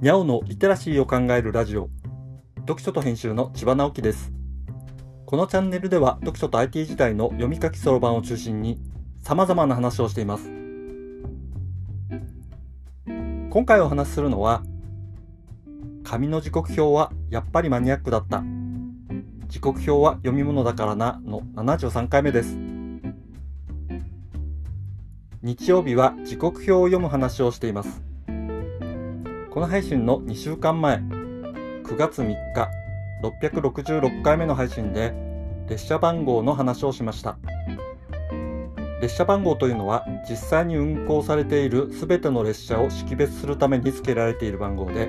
にゃおのリテラシーを考えるラジオ。読書と編集の千葉直樹です。このチャンネルでは読書と IT 時代の読み書きそろばんを中心に様々な話をしています。今回お話しするのは紙の時刻表はやっぱりマニアックだった。時刻表は読み物だからなの73回目です。日曜日は時刻表を読む話をしています。この配信の2週間前、9月3日、666回目の配信で、列車番号の話をしました。列車番号というのは、実際に運行されている全ての列車を識別するために付けられている番号で、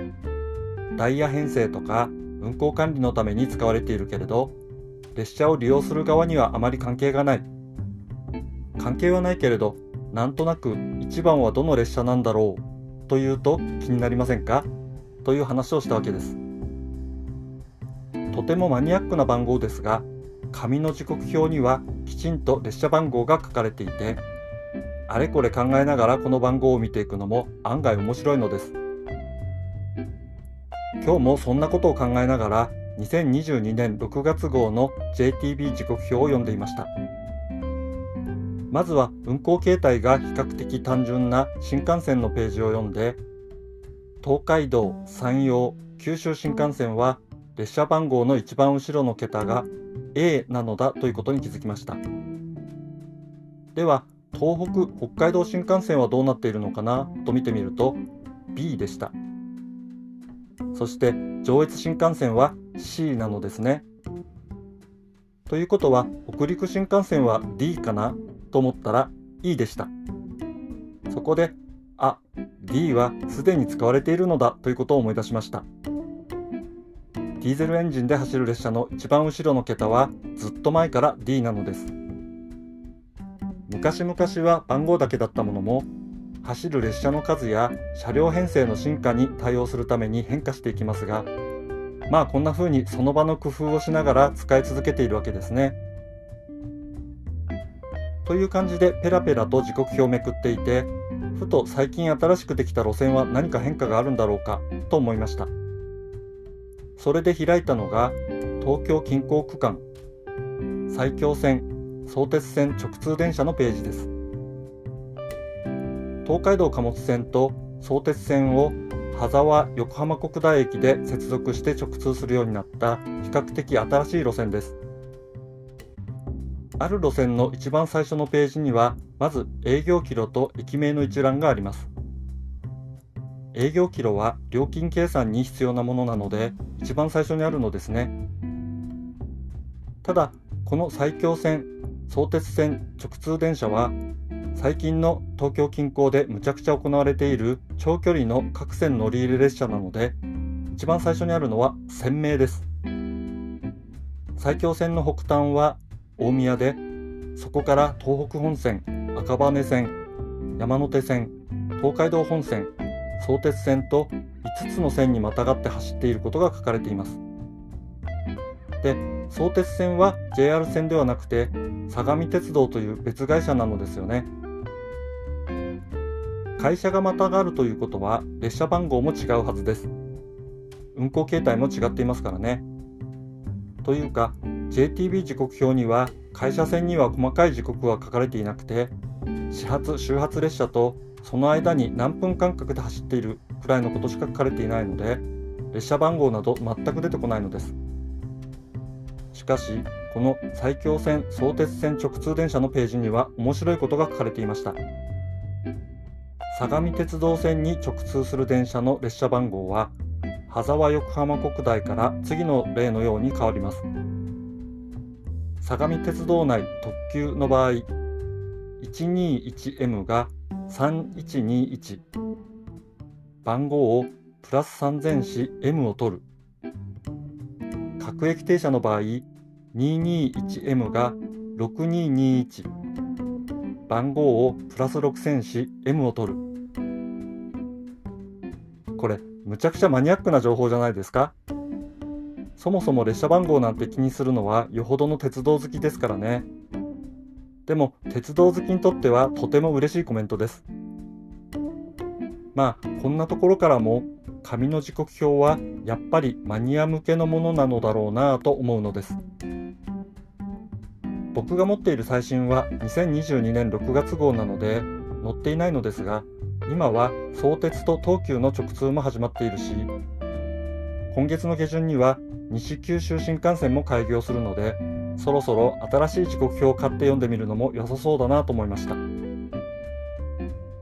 ダイヤ編成とか運行管理のために使われているけれど、列車を利用する側にはあまり関係がない。関係はないけれど、なんとなく1番はどの列車なんだろうというと気になりませんか？という話をしたわけです。とてもマニアックな番号ですが紙の時刻表にはきちんと列車番号が書かれていてあれこれ考えながらこの番号を見ていくのも案外面白いのです。今日もそんなことを考えながら2022年6月号の JTB 時刻表を読んでいました。まずは運行形態が比較的単純な新幹線のページを読んで東海道、山陽、九州新幹線は列車番号の一番後ろの桁が A なのだということに気づきました。では東北、北海道新幹線はどうなっているのかなと見てみると B でした。そして上越新幹線は C なのですね。ということは北陸新幹線は D かなと思ったら E でした。そこで、あ、D はすでに使われているのだということを思い出しました。ディーゼルエンジンで走る列車の一番後ろの桁はずっと前から D なのです。昔々は番号だけだったものも、走る列車の数や車両編成の進化に対応するために変化していきますが、まあこんな風にその場の工夫をしながら使い続けているわけですね。という感じでペラペラと時刻表をめくっていてふと最近新しくできた路線は何か変化があるんだろうかと思いました。それで開いたのが東京近郊区間。埼京線相鉄線直通電車のページです。東海道貨物線と相鉄線を羽沢横浜国大駅で接続して直通するようになった比較的新しい路線です。ある路線の一番最初のページには、まず営業キロと駅名の一覧があります。営業キロは料金計算に必要なものなので、一番最初にあるのですね。ただ、この埼京線、相鉄線直通電車は、最近の東京近郊でむちゃくちゃ行われている長距離の各線乗り入れ列車なので、一番最初にあるのは鮮明です。埼京線の北端は大宮でそこから東北本線赤羽線山手線東海道本線相鉄線と5つの線にまたがって走っていることが書かれています。で相鉄線は JR 線ではなくて相模鉄道という別会社なのですよね。会社がまたがるということは列車番号も違うはずです。運行形態も違っていますからね。というか JTB 時刻表には会社線には細かい時刻は書かれていなくて始発終発列車とその間に何分間隔で走っているくらいのことしか書かれていないので列車番号など全く出てこないのですしかしこの埼京線相鉄線直通電車のページには面白いことが書かれていました相模鉄道線に直通する電車の列車番号は羽沢横浜国大から次の例のように変わります。相模鉄道内特急の場合、121M が3121、番号をプラス3000し M を取る。各駅停車の場合、221M が6221、番号をプラス6000し M を取る。これむちゃくちゃマニアックな情報じゃないですか？そもそも列車番号なんて気にするのはよほどの鉄道好きですからね。でも鉄道好きにとってはとても嬉しいコメントです。まあこんなところからも紙の時刻表はやっぱりマニア向けのものなのだろうなぁと思うのです。僕が持っている最新は2022年6月号なので載っていないのですが今は相鉄と東急の直通も始まっているし今月の下旬には西九州新幹線も開業するのでそろそろ新しい時刻表を買って読んでみるのも良さそうだなと思いました。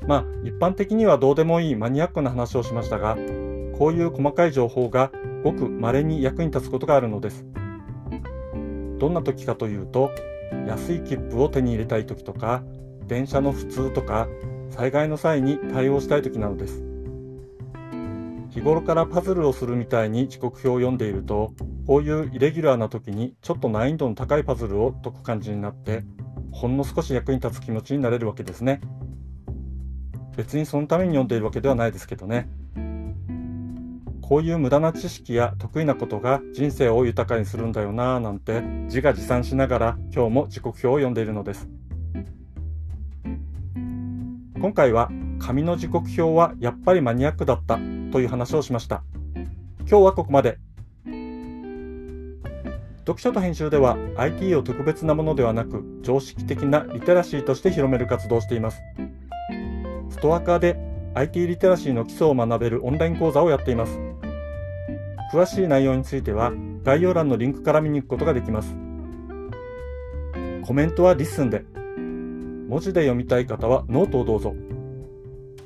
まあ一般的にはどうでもいいマニアックな話をしましたがこういう細かい情報がごく稀に役に立つことがあるのです。どんな時かというと安い切符を手に入れたい時とか電車の普通とか災害の際に対応したい時なのです。日頃からパズルをするみたいに時刻表を読んでいるとこういうイレギュラーな時にちょっと難易度の高いパズルを解く感じになってほんの少し役に立つ気持ちになれるわけですね。別にそのために読んでいるわけではないですけどね。こういう無駄な知識や得意なことが人生を豊かにするんだよなぁなんて自画自賛しながら今日も時刻表を読んでいるのです。今回は紙の時刻表はやっぱりマニアックだったという話をしました今日はここまで読書と編集では IT を特別なものではなく常識的なリテラシーとして広める活動をしていますストアカで IT リテラシーの基礎を学べるオンライン講座をやっています詳しい内容については概要欄のリンクから見に行くことができます。コメントは LISTEN で。文字で読みたい方はノートをどうぞ。